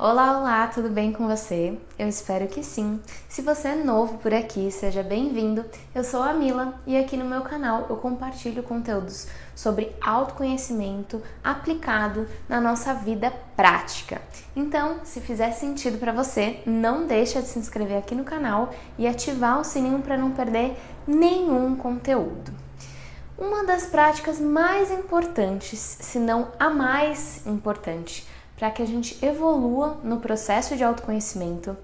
Olá, olá, tudo bem com você? Eu espero que sim. Se você é novo por aqui, seja bem-vindo. Eu sou a Mila e aqui no meu canal eu compartilho conteúdos sobre autoconhecimento aplicado na nossa vida prática. Então, se fizer sentido para você, não deixa de se inscrever aqui no canal e ativar o sininho para não perder nenhum conteúdo. Uma das práticas mais importantes, se não a mais importante, para que a gente evolua no processo de autoconhecimento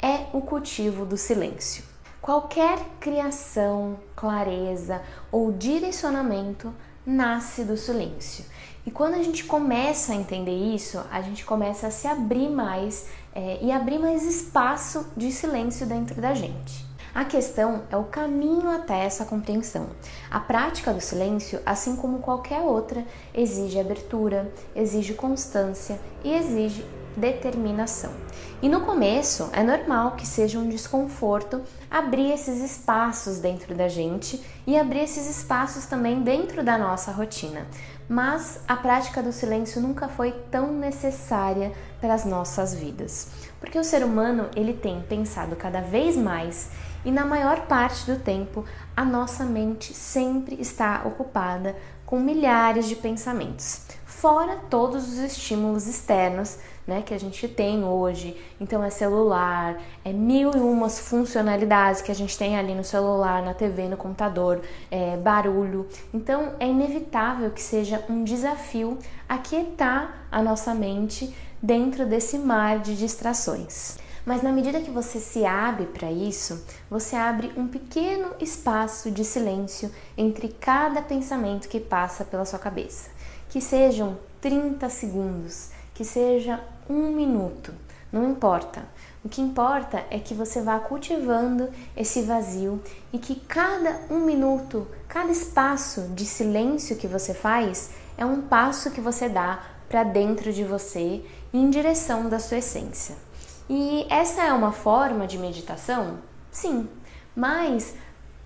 é o cultivo do silêncio. Qualquer criação, clareza ou direcionamento nasce do silêncio. E quando a gente começa a entender isso, a gente começa a se abrir mais é, e abrir mais espaço de silêncio dentro da gente. A questão é o caminho até essa compreensão. A prática do silêncio, assim como qualquer outra, exige abertura, exige constância e exige determinação. E no começo é normal que seja um desconforto abrir esses espaços dentro da gente e abrir esses espaços também dentro da nossa rotina. Mas a prática do silêncio nunca foi tão necessária para as nossas vidas, porque o ser humano ele tem pensado cada vez mais e na maior parte do tempo a nossa mente sempre está ocupada com milhares de pensamentos, fora todos os estímulos externos né, que a gente tem hoje. Então é celular, é mil e umas funcionalidades que a gente tem ali no celular, na TV, no computador, é, barulho. Então é inevitável que seja um desafio aquietar a nossa mente dentro desse mar de distrações. Mas na medida que você se abre para isso, você abre um pequeno espaço de silêncio entre cada pensamento que passa pela sua cabeça. Que sejam 30 segundos, que seja um minuto, não importa. O que importa é que você vá cultivando esse vazio e que cada um minuto, cada espaço de silêncio que você faz é um passo que você dá para dentro de você em direção da sua essência. E essa é uma forma de meditação? Sim, mas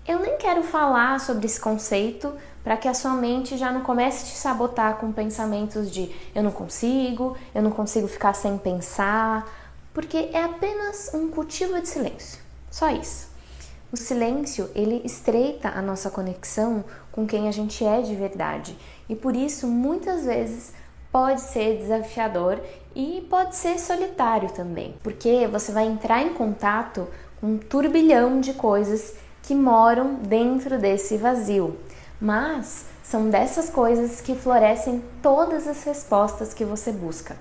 eu nem quero falar sobre esse conceito para que a sua mente já não comece a te sabotar com pensamentos de eu não consigo, eu não consigo ficar sem pensar, porque é apenas um cultivo de silêncio. Só isso. O silêncio, ele estreita a nossa conexão com quem a gente é de verdade. E por isso, muitas vezes, pode ser desafiador e pode ser solitário também, porque você vai entrar em contato com um turbilhão de coisas que moram dentro desse vazio. Mas são dessas coisas que florescem todas as respostas que você busca.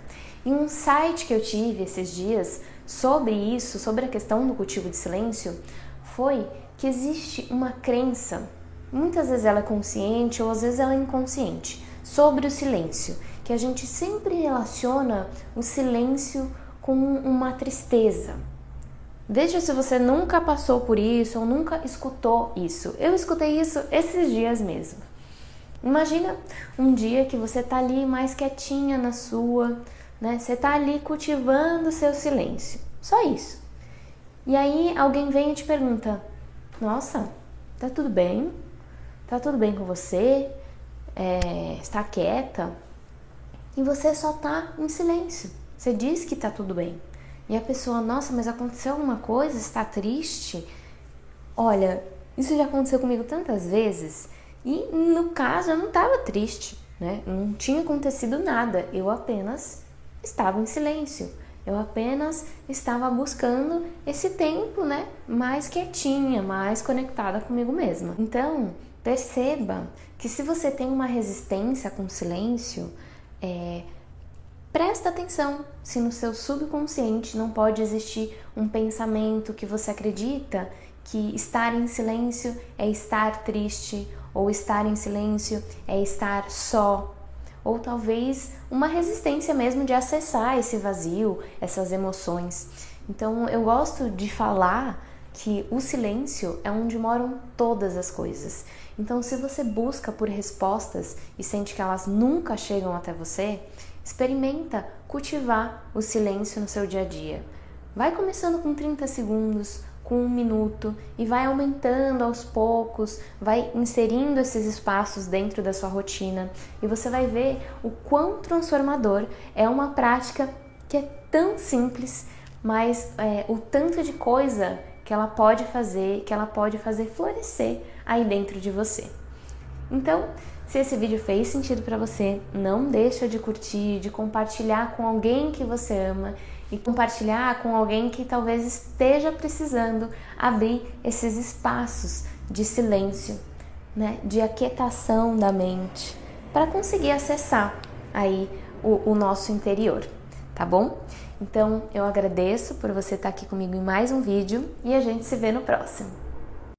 E um site que eu tive esses dias sobre isso, sobre a questão do cultivo de silêncio, foi que existe uma crença, muitas vezes ela é consciente ou às vezes ela é inconsciente, sobre o silêncio que a gente sempre relaciona o silêncio com uma tristeza. Veja se você nunca passou por isso ou nunca escutou isso. Eu escutei isso esses dias mesmo. Imagina um dia que você tá ali mais quietinha na sua, né? Você tá ali cultivando seu silêncio. Só isso. E aí alguém vem e te pergunta: Nossa, tá tudo bem? Tá tudo bem com você? É, está quieta? E você só tá em silêncio. Você diz que tá tudo bem. E a pessoa, nossa, mas aconteceu alguma coisa? Está triste? Olha, isso já aconteceu comigo tantas vezes e no caso eu não estava triste, né? Não tinha acontecido nada. Eu apenas estava em silêncio. Eu apenas estava buscando esse tempo, né, mais quietinha, mais conectada comigo mesma. Então, perceba que se você tem uma resistência com o silêncio, é, presta atenção se no seu subconsciente não pode existir um pensamento que você acredita que estar em silêncio é estar triste, ou estar em silêncio é estar só, ou talvez uma resistência mesmo de acessar esse vazio, essas emoções. Então eu gosto de falar que o silêncio é onde moram todas as coisas. Então, se você busca por respostas e sente que elas nunca chegam até você, experimenta cultivar o silêncio no seu dia a dia. Vai começando com 30 segundos, com um minuto e vai aumentando aos poucos, vai inserindo esses espaços dentro da sua rotina e você vai ver o quão transformador é uma prática que é tão simples, mas é, o tanto de coisa que ela pode fazer, que ela pode fazer florescer aí dentro de você. Então, se esse vídeo fez sentido para você, não deixa de curtir, de compartilhar com alguém que você ama e compartilhar com alguém que talvez esteja precisando abrir esses espaços de silêncio, né, de aquietação da mente, para conseguir acessar aí o, o nosso interior, tá bom? Então eu agradeço por você estar aqui comigo em mais um vídeo e a gente se vê no próximo.